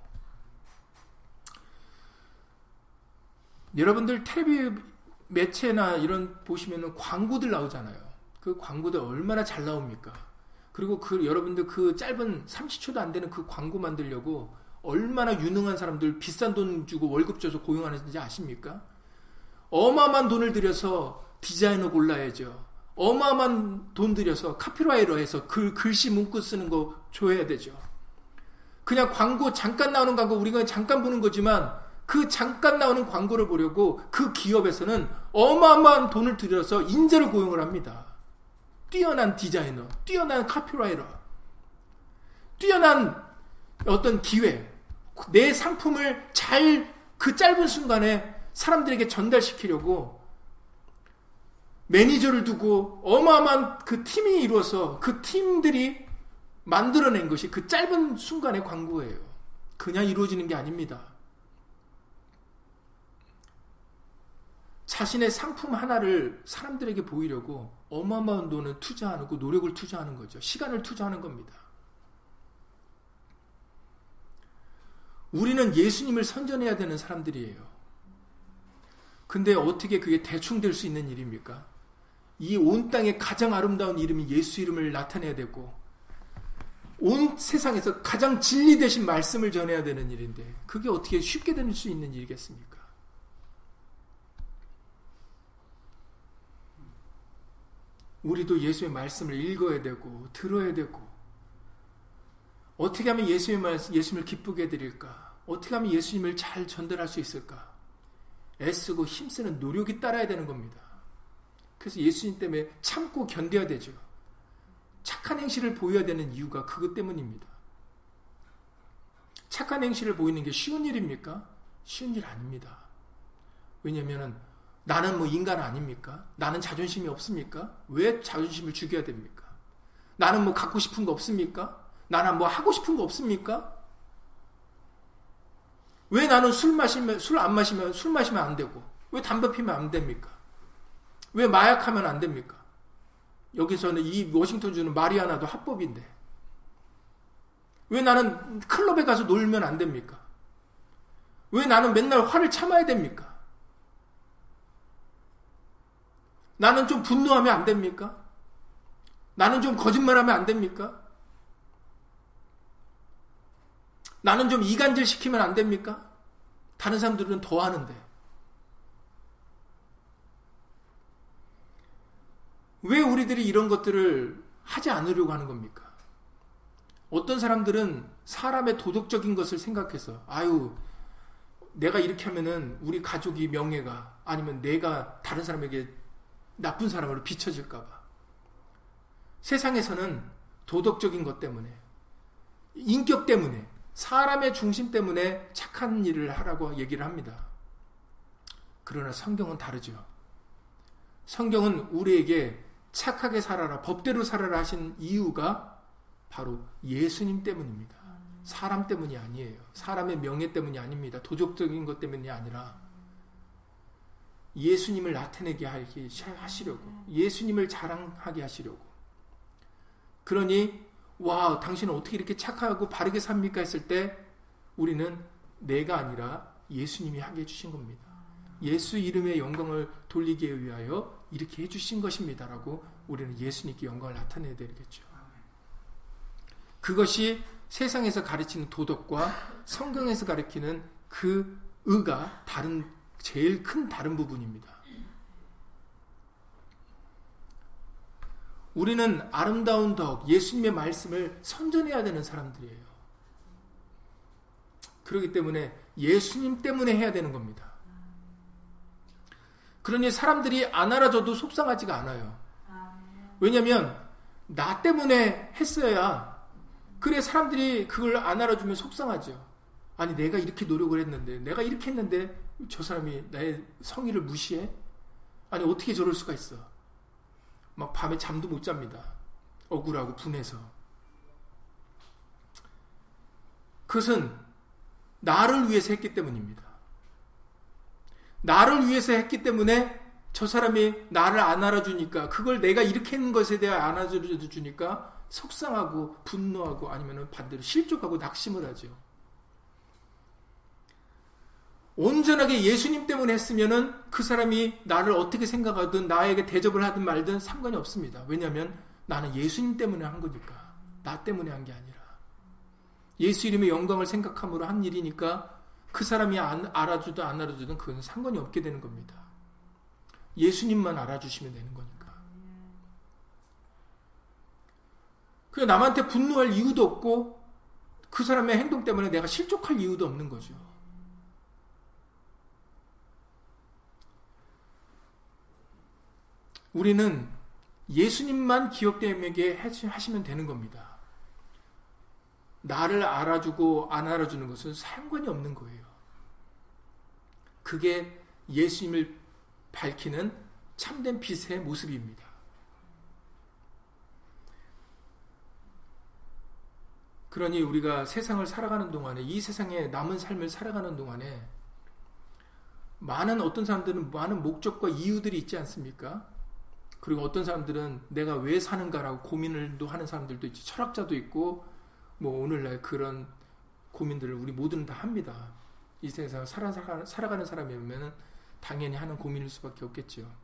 여러분들 텔레비 매체나 이런 보시면은 광고들 나오잖아요. 그 광고들 얼마나 잘 나옵니까? 그리고 그 여러분들 그 짧은 30초도 안 되는 그 광고 만들려고 얼마나 유능한 사람들 비싼 돈 주고 월급 줘서 고용하는지 아십니까? 어마어마한 돈을 들여서 디자이너 골라야죠. 어마어마한 돈 들여서 카피라이터 해서 글, 글씨 문구 쓰는 거 줘야 되죠. 그냥 광고 잠깐 나오는 광고 우리가 잠깐 보는 거지만 그 잠깐 나오는 광고를 보려고 그 기업에서는 어마어마한 돈을 들여서 인재를 고용을 합니다. 뛰어난 디자이너, 뛰어난 카피라이터, 뛰어난 어떤 기회, 내 상품을 잘 그 짧은 순간에 사람들에게 전달시키려고 매니저를 두고 어마어마한 그 팀이 이루어서 그 팀들이 만들어낸 것이 그 짧은 순간의 광고예요. 그냥 이루어지는 게 아닙니다. 자신의 상품 하나를 사람들에게 보이려고 어마어마한 돈을 투자하고 노력을 투자하는 거죠. 시간을 투자하는 겁니다. 우리는 예수님을 선전해야 되는 사람들이에요. 근데 어떻게 그게 대충 될 수 있는 일입니까? 이 온 땅에 가장 아름다운 이름이 예수 이름을 나타내야 되고, 온 세상에서 가장 진리 되신 말씀을 전해야 되는 일인데, 그게 어떻게 쉽게 될 수 있는 일이겠습니까? 우리도 예수의 말씀을 읽어야 되고 들어야 되고 어떻게 하면 예수의 말씀, 예수님을 기쁘게 드릴까? 어떻게 하면 예수님을 잘 전달할 수 있을까? 애쓰고 힘쓰는 노력이 따라야 되는 겁니다. 그래서 예수님 때문에 참고 견뎌야 되죠. 착한 행실을 보여야 되는 이유가 그것 때문입니다. 착한 행실을 보이는 게 쉬운 일입니까? 쉬운 일 아닙니다. 왜냐하면 나는 뭐 인간 아닙니까? 나는 자존심이 없습니까? 왜 자존심을 죽여야 됩니까? 나는 뭐 갖고 싶은 거 없습니까? 나는 뭐 하고 싶은 거 없습니까? 왜 나는 술 마시면 술 안 마시면 술 마시면 안 되고 왜 담배 피면 안 됩니까? 왜 마약하면 안 됩니까? 여기서는 이 워싱턴 주는 마리아나도 합법인데 왜 나는 클럽에 가서 놀면 안 됩니까? 왜 나는 맨날 화를 참아야 됩니까? 나는 좀 분노하면 안 됩니까? 나는 좀 거짓말하면 안 됩니까? 나는 좀 이간질 시키면 안 됩니까? 다른 사람들은 더 하는데. 왜 우리들이 이런 것들을 하지 않으려고 하는 겁니까? 어떤 사람들은 사람의 도덕적인 것을 생각해서, 아유, 내가 이렇게 하면은 우리 가족이 명예가, 아니면 내가 다른 사람에게 나쁜 사람으로 비춰질까봐. 세상에서는 도덕적인 것 때문에, 인격 때문에, 사람의 중심 때문에 착한 일을 하라고 얘기를 합니다. 그러나 성경은 다르죠. 성경은 우리에게 착하게 살아라, 법대로 살아라 하신 이유가 바로 예수님 때문입니다. 사람 때문이 아니에요. 사람의 명예 때문이 아닙니다. 도적적인 것 때문이 아니라 예수님을 나타내게 하시려고 예수님을 자랑하게 하시려고 그러니 와 당신은 어떻게 이렇게 착하고 바르게 삽니까 했을 때 우리는 내가 아니라 예수님이 하게 해주신 겁니다. 예수 이름의 영광을 돌리기 위하여 이렇게 해주신 것입니다라고 우리는 예수님께 영광을 나타내야 되겠죠. 그것이 세상에서 가르치는 도덕과 성경에서 가르치는 그 의가 다른 제일 큰 다른 부분입니다. 우리는 아름다운 덕, 예수님의 말씀을 선전해야 되는 사람들이에요. 그렇기 때문에 예수님 때문에 해야 되는 겁니다. 그러니 사람들이 안 알아줘도 속상하지가 않아요. 왜냐면 나 때문에 했어야 그래 사람들이 그걸 안 알아주면 속상하죠. 아니 내가 이렇게 노력을 했는데 내가 이렇게 했는데 저 사람이 나의 성의를 무시해? 아니 어떻게 저럴 수가 있어? 막 밤에 잠도 못 잡니다. 억울하고 분해서. 그것은 나를 위해서 했기 때문입니다. 나를 위해서 했기 때문에 저 사람이 나를 안 알아주니까 그걸 내가 이렇게 했는 것에 대해 안 알아주니까 속상하고 분노하고 아니면 반대로 실족하고 낙심을 하죠. 온전하게 예수님 때문에 했으면은 그 사람이 나를 어떻게 생각하든 나에게 대접을 하든 말든 상관이 없습니다. 왜냐하면 나는 예수님 때문에 한 거니까 나 때문에 한 게 아니라 예수 이름의 영광을 생각함으로 한 일이니까 그 사람이 안, 알아주든 안 알아주든 그건 상관이 없게 되는 겁니다. 예수님만 알아주시면 되는 거니까. 그 남한테 분노할 이유도 없고 그 사람의 행동 때문에 내가 실족할 이유도 없는 거죠. 우리는 예수님만 기억되게 하시면 되는 겁니다. 나를 알아주고 안 알아주는 것은 상관이 없는 거예요. 그게 예수님을 밝히는 참된 빛의 모습입니다. 그러니 우리가 세상을 살아가는 동안에 이 세상에 남은 삶을 살아가는 동안에 많은 어떤 사람들은 많은 목적과 이유들이 있지 않습니까? 그리고 어떤 사람들은 내가 왜 사는가라고 고민을도 하는 사람들도 있지 철학자도 있고 뭐 오늘날 그런 고민들을 우리 모두는 다 합니다. 이 세상 살아, 살아, 살아가는 사람이면 당연히 하는 고민일 수밖에 없겠죠.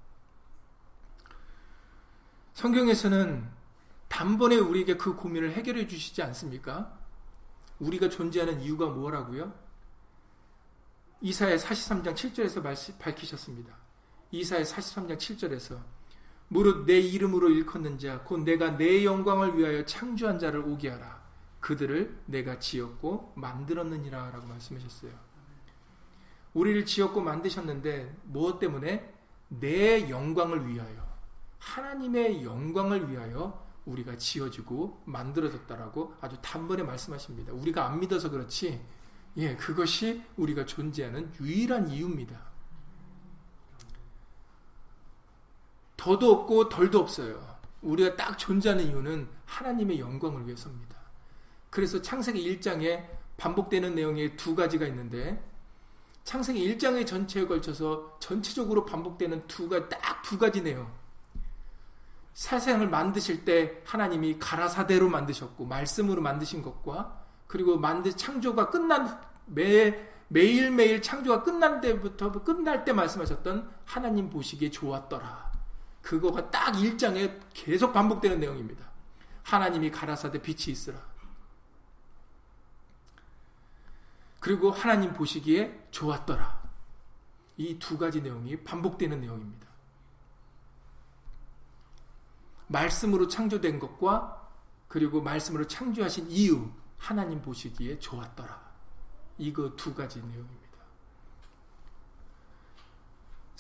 성경에서는 단번에 우리에게 그 고민을 해결해 주시지 않습니까? 우리가 존재하는 이유가 뭐라고요? 이사의 43장 7절에서 말시, 밝히셨습니다. 이사의 43장 7절에서 무릇 내 이름으로 일컫는 자, 곧 내가 내 영광을 위하여 창조한 자를 오게 하라. 그들을 내가 지었고 만들었느니라 라고 말씀하셨어요. 우리를 지었고 만드셨는데 무엇 때문에? 내 영광을 위하여 하나님의 영광을 위하여 우리가 지어지고 만들어졌다라고 아주 단번에 말씀하십니다. 우리가 안 믿어서 그렇지 예, 그것이 우리가 존재하는 유일한 이유입니다. 더도 없고 덜도 없어요. 우리가 딱 존재하는 이유는 하나님의 영광을 위해서입니다. 그래서 창세기 1장에 반복되는 내용이 두 가지가 있는데 창세기 1장의 전체에 걸쳐서 전체적으로 반복되는 두가 딱 두 가지 내용. 세상을 만드실 때 하나님이 가라사대로 만드셨고 말씀으로 만드신 것과 그리고 만드 창조가 끝난 매 매일매일 창조가 끝난 때부터 끝날 때 말씀하셨던 하나님 보시기에 좋았더라. 그거가 딱 1장에 계속 반복되는 내용입니다. 하나님이 가라사대 빛이 있으라. 그리고 하나님 보시기에 좋았더라. 이 두 가지 내용이 반복되는 내용입니다. 말씀으로 창조된 것과 그리고 말씀으로 창조하신 이유, 하나님 보시기에 좋았더라. 이거 두 가지 내용입니다.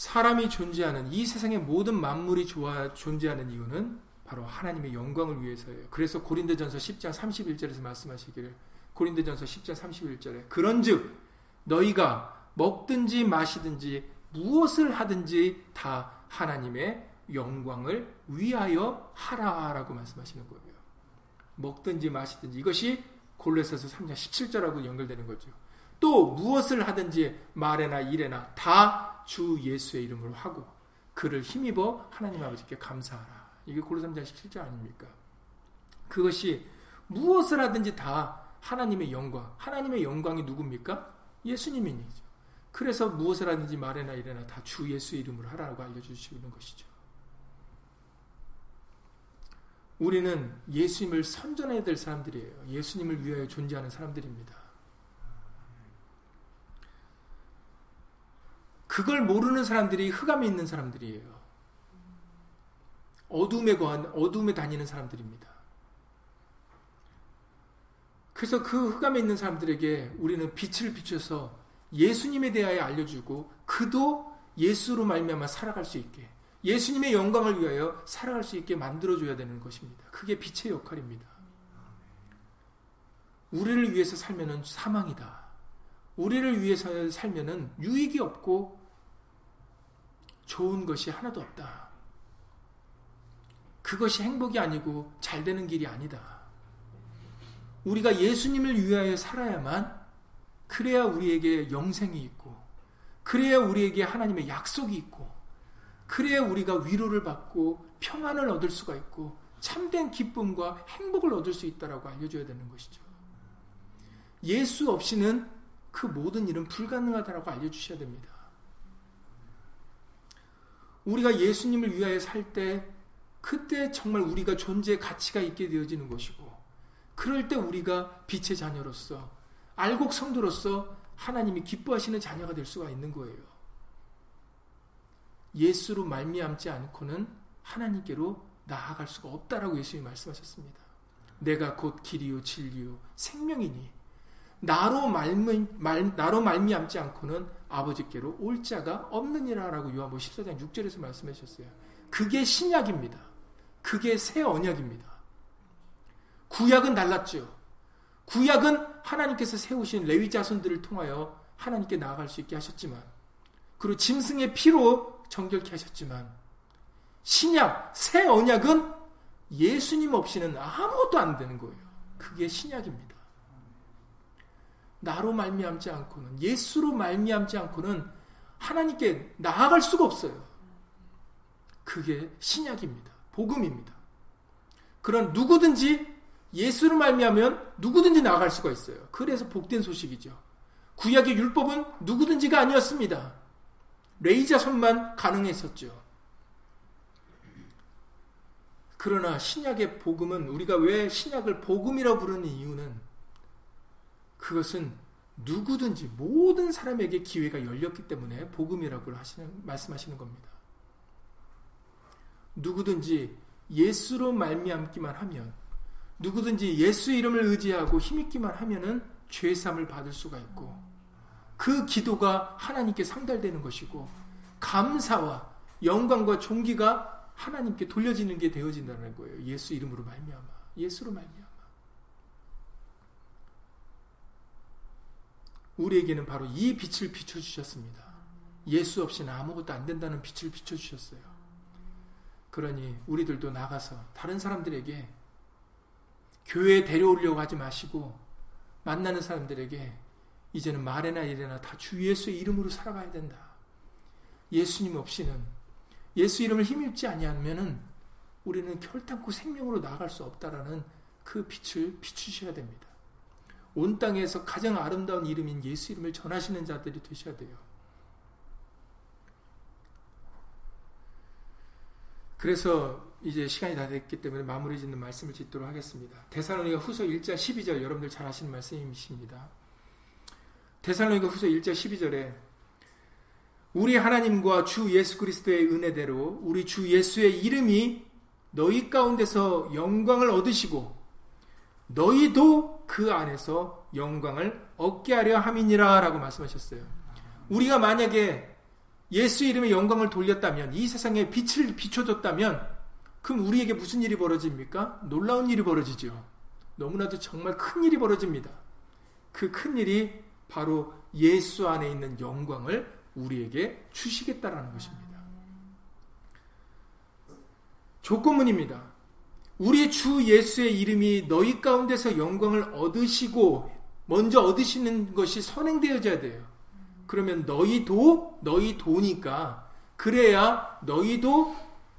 사람이 존재하는 이 세상의 모든 만물이 좋아 존재하는 이유는 바로 하나님의 영광을 위해서예요. 그래서 고린도전서 10장 31절에서 말씀하시기를 고린도전서 10장 31절에 그런즉 너희가 먹든지 마시든지 무엇을 하든지 다 하나님의 영광을 위하여 하라라고 말씀하시는 거예요. 먹든지 마시든지 이것이 골로새서 3장 17절하고 연결되는 거죠. 또 무엇을 하든지 말에나 일에나 다 주 예수의 이름으로 하고 그를 힘입어 하나님 아버지께 감사하라. 이게 골로 3장 17절 아닙니까? 그것이 무엇을 하든지 다 하나님의 영광. 하나님의 영광이 누굽니까? 예수님이죠. 그래서 무엇을 하든지 말에나 일에나 다 주 예수 이름으로 하라고 알려주시는 것이죠. 우리는 예수님을 선전해야 될 사람들이에요. 예수님을 위하여 존재하는 사람들입니다. 그걸 모르는 사람들이 흑암에 있는 사람들이에요. 어둠에 거한, 어둠에 다니는 사람들입니다. 그래서 그 흑암에 있는 사람들에게 우리는 빛을 비춰서 예수님에 대하여 알려주고 그도 예수로 말미암아 살아갈 수 있게 예수님의 영광을 위하여 살아갈 수 있게 만들어줘야 되는 것입니다. 그게 빛의 역할입니다. 우리를 위해서 살면은 사망이다. 우리를 위해서 살면은 유익이 없고 좋은 것이 하나도 없다. 그것이 행복이 아니고 잘 되는 길이 아니다. 우리가 예수님을 위하여 살아야만 그래야 우리에게 영생이 있고 그래야 우리에게 하나님의 약속이 있고 그래야 우리가 위로를 받고 평안을 얻을 수가 있고 참된 기쁨과 행복을 얻을 수 있다라고 알려줘야 되는 것이죠. 예수 없이는 그 모든 일은 불가능하다라고 알려주셔야 됩니다. 우리가 예수님을 위하여 살 때, 그때 정말 우리가 존재 가치가 있게 되어지는 것이고, 그럴 때 우리가 빛의 자녀로서, 알곡 성도로서 하나님이 기뻐하시는 자녀가 될 수가 있는 거예요. 예수로 말미암지 않고는 하나님께로 나아갈 수가 없다라고 예수님이 말씀하셨습니다. 내가 곧 길이요 진리요 생명이니 나로 말미 말, 나로 말미암지 않고는 아버지께로 올 자가 없느니라라고 요한복음 14장 6절에서 말씀하셨어요. 그게 신약입니다. 그게 새 언약입니다. 구약은 달랐죠. 구약은 하나님께서 세우신 레위 자손들을 통하여 하나님께 나아갈 수 있게 하셨지만 그리고 짐승의 피로 정결케 하셨지만 신약, 새 언약은 예수님 없이는 아무것도 안 되는 거예요. 그게 신약입니다. 나로 말미암지 않고는 예수로 말미암지 않고는 하나님께 나아갈 수가 없어요. 그게 신약입니다. 복음입니다. 그런 누구든지 예수로 말미암으면 누구든지 나아갈 수가 있어요. 그래서 복된 소식이죠. 구약의 율법은 누구든지가 아니었습니다. 레이자손만 가능했었죠. 그러나 신약의 복음은 우리가 왜 신약을 복음이라고 부르는 이유는 그것은 누구든지 모든 사람에게 기회가 열렸기 때문에 복음이라고 하시는 말씀하시는 겁니다. 누구든지 예수로 말미암기만 하면 누구든지 예수 이름을 의지하고 힘있기만 하면은 죄 사함을 받을 수가 있고 그 기도가 하나님께 상달되는 것이고 감사와 영광과 존귀가 하나님께 돌려지는 게 되어진다는 거예요. 예수 이름으로 말미암아. 예수로 말미암아. 우리에게는 바로 이 빛을 비춰 주셨습니다. 예수 없이는 아무것도 안 된다는 빛을 비춰 주셨어요. 그러니 우리들도 나가서 다른 사람들에게 교회에 데려오려고 하지 마시고 만나는 사람들에게 이제는 말에나 일에나 다 주 예수의 이름으로 살아가야 된다. 예수님 없이는 예수 이름을 힘입지 아니하면은 우리는 결단코 생명으로 나갈 수 없다라는 그 빛을 비추셔야 됩니다. 온 땅에서 가장 아름다운 이름인 예수 이름을 전하시는 자들이 되셔야 돼요. 그래서 이제 시간이 다 됐기 때문에 마무리 짓는 말씀을 짓도록 하겠습니다. 데살로니가 후서 1장 12절 여러분들 잘 아시는 말씀이십니다. 데살로니가 후서 1장 12절에 우리 하나님과 주 예수 그리스도의 은혜대로 우리 주 예수의 이름이 너희 가운데서 영광을 얻으시고 너희도 그 안에서 영광을 얻게 하려 함이니라 라고 말씀하셨어요. 우리가 만약에 예수 이름의 영광을 돌렸다면 이 세상에 빛을 비춰줬다면 그럼 우리에게 무슨 일이 벌어집니까? 놀라운 일이 벌어지죠. 너무나도 정말 큰 일이 벌어집니다. 그 큰 일이 바로 예수 안에 있는 영광을 우리에게 주시겠다라는 것입니다. 조건문입니다. 우리 주 예수의 이름이 너희 가운데서 영광을 얻으시고 먼저 얻으시는 것이 선행되어져야 돼요. 그러면 너희도 너희 도니까 그래야 너희도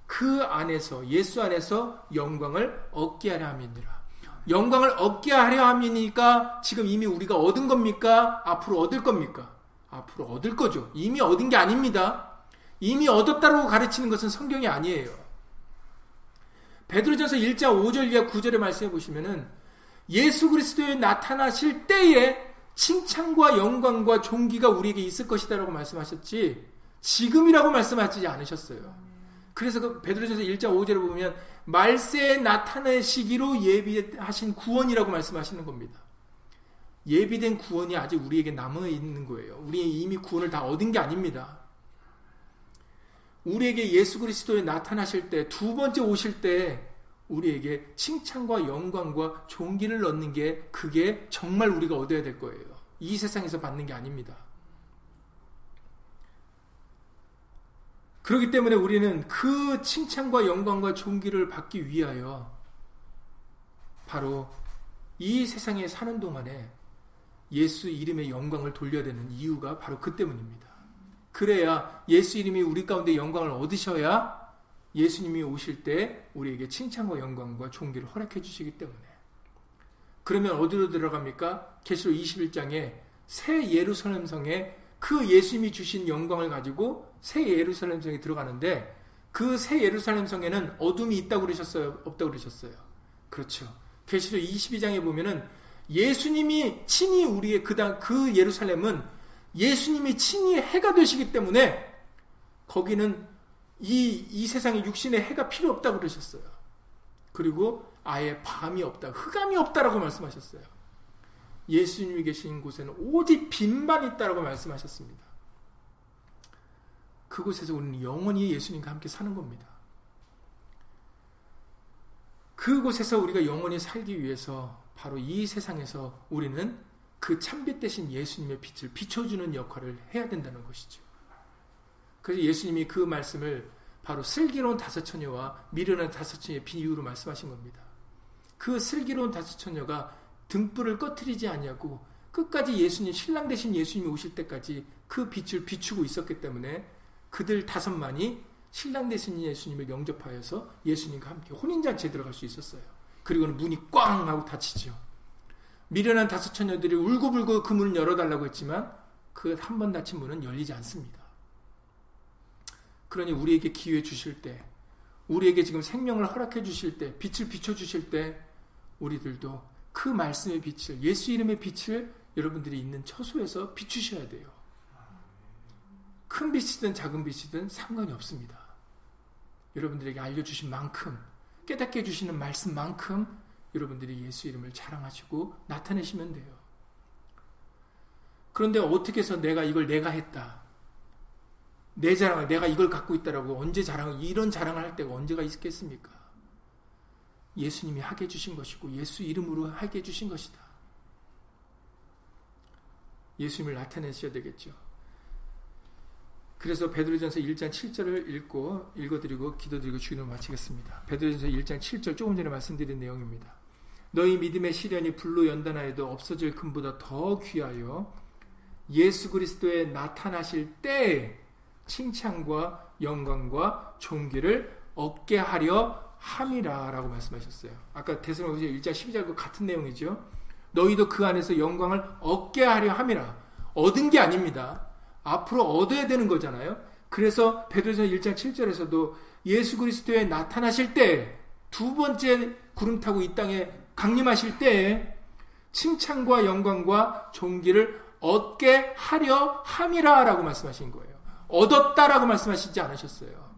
그 안에서 예수 안에서 영광을 얻게 하려 함이니라. 영광을 얻게 하려 함이니까 지금 이미 우리가 얻은 겁니까? 앞으로 얻을 겁니까? 앞으로 얻을 거죠. 이미 얻은 게 아닙니다. 이미 얻었다고 가르치는 것은 성경이 아니에요. 베드로전서 1장 5절 이하 9절의 말씀해 보시면은 예수 그리스도에 나타나실 때에 칭찬과 영광과 존귀가 우리에게 있을 것이다라고 말씀하셨지 지금이라고 말씀하지 않으셨어요. 그래서 그 베드로전서 1장 5절에 보면 말세에 나타내시기로 예비하신 구원이라고 말씀하시는 겁니다. 예비된 구원이 아직 우리에게 남아 있는 거예요. 우리 이미 구원을 다 얻은 게 아닙니다. 우리에게 예수 그리스도에 나타나실 때, 두 번째 오실 때, 우리에게 칭찬과 영광과 존귀를 얻는 게 그게 정말 우리가 얻어야 될 거예요. 이 세상에서 받는 게 아닙니다. 그렇기 때문에 우리는 그 칭찬과 영광과 존귀를 받기 위하여 바로 이 세상에 사는 동안에 예수 이름의 영광을 돌려야 되는 이유가 바로 그 때문입니다. 그래야 예수 이름이 우리 가운데 영광을 얻으셔야 예수님이 오실 때 우리에게 칭찬과 영광과 존귀를 허락해 주시기 때문에 그러면 어디로 들어갑니까? 계시록 21장에 새 예루살렘 성에 그 예수님이 주신 영광을 가지고 새 예루살렘 성에 들어가는데 그 새 예루살렘 성에는 어둠이 있다고 그러셨어요? 없다고 그러셨어요? 그렇죠. 계시록 22장에 보면은 예수님이 친히 우리의 그당 그 예루살렘은 예수님이 친히 해가 되시기 때문에 거기는 이, 이 세상에 육신의 해가 필요 없다고 그러셨어요. 그리고 아예 밤이 없다, 흑암이 없다라고 말씀하셨어요. 예수님이 계신 곳에는 오직 빛만 있다라고 말씀하셨습니다. 그곳에서 우리는 영원히 예수님과 함께 사는 겁니다. 그곳에서 우리가 영원히 살기 위해서 바로 이 세상에서 우리는 그 참빛 대신 예수님의 빛을 비춰주는 역할을 해야 된다는 것이죠. 그래서 예수님이 그 말씀을 바로 슬기로운 다섯 처녀와 미련한 다섯 처녀의 비유로 말씀하신 겁니다. 그 슬기로운 다섯 처녀가 등불을 꺼트리지 않냐고 끝까지 예수님 신랑 대신 예수님이 오실 때까지 그 빛을 비추고 있었기 때문에 그들 다섯만이 신랑 대신 예수님을 영접하여서 예수님과 함께 혼인잔치에 들어갈 수 있었어요. 그리고는 문이 꽝 하고 닫히죠. 미련한 다섯 처녀들이 울고불고 그 문을 열어달라고 했지만 그 한 번 닫힌 문은 열리지 않습니다. 그러니 우리에게 기회 주실 때, 우리에게 지금 생명을 허락해 주실 때, 빛을 비춰 주실 때, 우리들도 그 말씀의 빛을, 예수 이름의 빛을 여러분들이 있는 처소에서 비추셔야 돼요. 큰 빛이든 작은 빛이든 상관이 없습니다. 여러분들에게 알려주신 만큼, 깨닫게 해주시는 말씀만큼 여러분들이 예수 이름을 자랑하시고 나타내시면 돼요. 그런데 어떻게 해서 내가 이걸 내가 했다. 내 자랑을 내가 이걸 갖고 있다라고 언제 자랑을 이런 자랑을 할 때가 언제가 있겠습니까? 예수님이 하게 해주신 것이고 예수 이름으로 하게 해주신 것이다. 예수님을 나타내셔야 되겠죠. 그래서 베드로전서 1장 7절을 읽고 읽어드리고 기도드리고 주기도 마치겠습니다. 베드로전서 1장 7절 조금 전에 말씀드린 내용입니다. 너희 믿음의 시련이 불로 연단하여도 없어질 금보다 더 귀하여 예수 그리스도에 나타나실 때 칭찬과 영광과 존귀를 얻게 하려 함이라 라고 말씀하셨어요. 아까 대선로서 1장 12절 그 같은 내용이죠. 너희도 그 안에서 영광을 얻게 하려 함이라. 얻은 게 아닙니다. 앞으로 얻어야 되는 거잖아요. 그래서 베드로전 1장 7절에서도 예수 그리스도에 나타나실 때 두 번째 구름 타고 이 땅에 강림하실 때 칭찬과 영광과 존귀를 얻게 하려 함이라라고 말씀하신 거예요. 얻었다라고 말씀하시지 않으셨어요.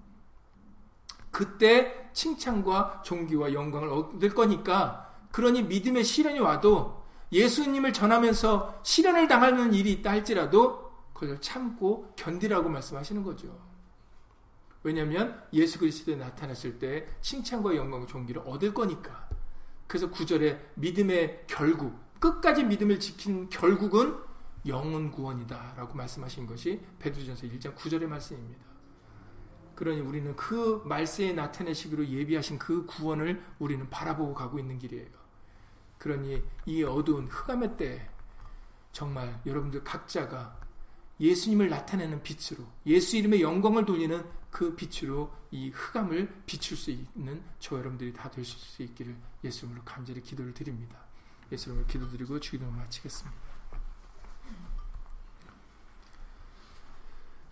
그때 칭찬과 존귀와 영광을 얻을 거니까 그러니 믿음의 시련이 와도 예수님을 전하면서 시련을 당하는 일이 있다 할지라도 그걸 참고 견디라고 말씀하시는 거죠. 왜냐하면 예수 그리스도에 나타났을 때 칭찬과 영광과 존귀를 얻을 거니까. 그래서 구절에 믿음의 결국, 끝까지 믿음을 지킨 결국은 영원 구원이다 라고 말씀하신 것이 베드로전서 1장 9절의 말씀입니다. 그러니 우리는 그 말세에 나타내시기로 예비하신 그 구원을 우리는 바라보고 가고 있는 길이에요. 그러니 이 어두운 흑암의 때 정말 여러분들 각자가 예수님을 나타내는 빛으로 예수 이름의 영광을 돌리는 그 빛으로 이 흑암을 비출 수 있는 저 여러분들이 다 되실 수 있기를 예수님으로 간절히 기도를 드립니다. 예수님으로 기도드리고 주기도를 마치겠습니다.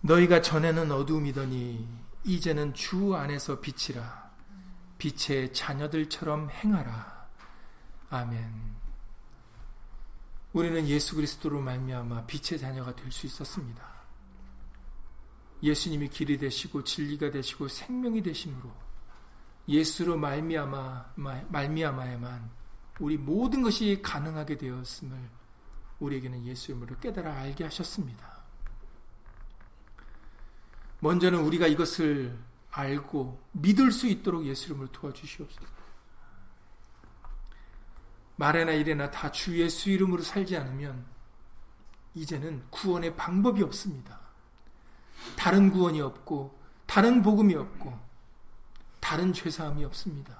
너희가 전에는 어두움이더니 이제는 주 안에서 빛이라 빛의 자녀들처럼 행하라. 아멘. 우리는 예수 그리스도로 말미암아 빛의 자녀가 될 수 있었습니다. 예수님이 길이 되시고 진리가 되시고 생명이 되심으로 예수로 말미암아 말미암아야만 우리 모든 것이 가능하게 되었음을 우리에게는 예수 이름으로 깨달아 알게 하셨습니다. 먼저는 우리가 이것을 알고 믿을 수 있도록 예수 이름을 도와주시옵소서. 말에나 이래나 다 주 예수 이름으로 살지 않으면 이제는 구원의 방법이 없습니다. 다른 구원이 없고 다른 복음이 없고 다른 죄사함이 없습니다.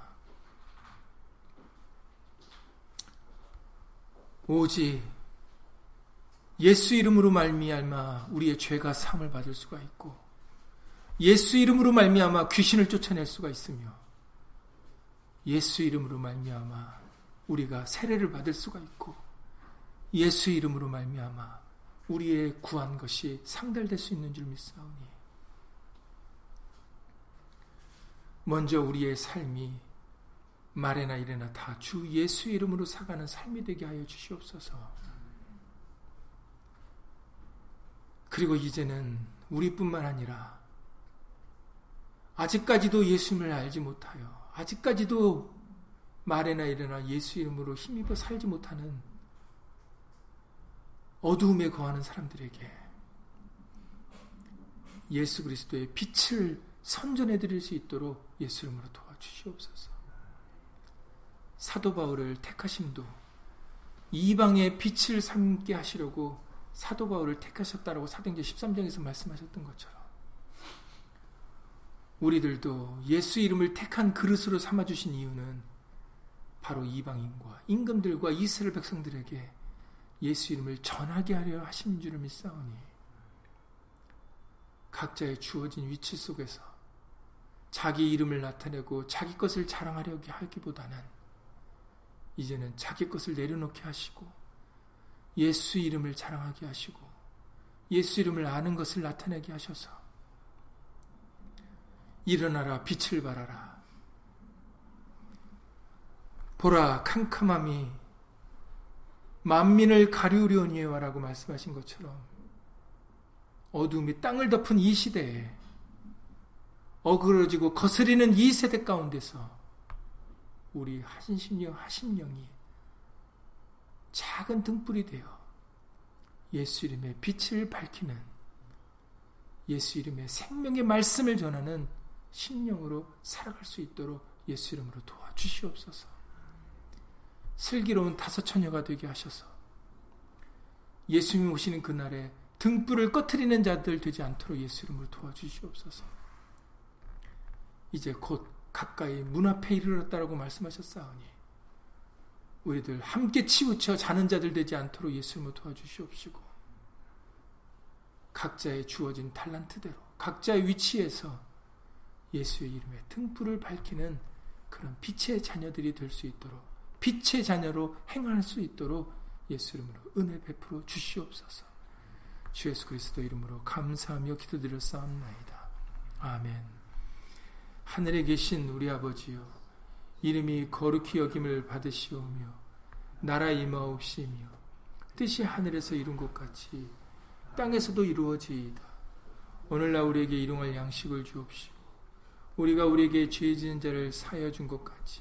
오직 예수 이름으로 말미암아 우리의 죄가 사함을 받을 수가 있고 예수 이름으로 말미암아 귀신을 쫓아낼 수가 있으며 예수 이름으로 말미암아 우리가 세례를 받을 수가 있고 예수 이름으로 말미암아 우리의 구한 것이 상달될 수 있는 줄 믿사오니 먼저 우리의 삶이 말에나 이래나 다 주 예수 이름으로 사가는 삶이 되게 하여 주시옵소서. 그리고 이제는 우리뿐만 아니라 아직까지도 예수님을 알지 못하여 아직까지도 말에나 이래나 예수 이름으로 힘입어 살지 못하는 어두움에 거하는 사람들에게 예수 그리스도의 빛을 선전해 드릴 수 있도록 예수 이름으로 도와주시옵소서. 사도 바울을 택하심도 이방의 빛을 삼게 하시려고 사도 바울을 택하셨다라고 사도행전 13장에서 말씀하셨던 것처럼 우리들도 예수 이름을 택한 그릇으로 삼아 주신 이유는 바로 이방인과 임금들과 이스라엘 백성들에게 예수 이름을 전하게 하려 하신 줄을 믿사오니 각자의 주어진 위치 속에서 자기 이름을 나타내고 자기 것을 자랑하려고 하기보다는 이제는 자기 것을 내려놓게 하시고 예수 이름을 자랑하게 하시고 예수 이름을 아는 것을 나타내게 하셔서 일어나라 빛을 발하라 보라 캄캄함이 만민을 가리우려니와라고 말씀하신 것처럼 어둠이 땅을 덮은 이 시대에 어그러지고 거스리는 이 세대 가운데서 우리 하신신령 하신령이 작은 등불이 되어 예수 이름의 빛을 밝히는 예수 이름의 생명의 말씀을 전하는 신령으로 살아갈 수 있도록 예수 이름으로 도와주시옵소서. 슬기로운 다섯 처녀가 되게 하셔서 예수님 오시는 그날에 등불을 꺼트리는 자들 되지 않도록 예수 이름으로 도와주시옵소서. 이제 곧 가까이 문 앞에 이르렀다라고 말씀하셨사오니 우리들 함께 치우쳐 자는 자들 되지 않도록 예수님을 도와주시옵시고 각자의 주어진 탈란트대로 각자의 위치에서 예수의 이름에 등불을 밝히는 그런 빛의 자녀들이 될 수 있도록 빛의 자녀로 행할 수 있도록 예수 이름으로 은혜 베풀어 주시옵소서. 주 예수 그리스도 이름으로 감사하며 기도드렸사옵나이다. 아멘. 하늘에 계신 우리 아버지여 이름이 거룩히 여김을 받으시오며 나라 임하옵시며 뜻이 하늘에서 이룬 것 같이 땅에서도 이루어지이다. 오늘날 우리에게 일용할 양식을 주옵시고 우리가 우리에게 죄 지은 자를 사여 준 것 같이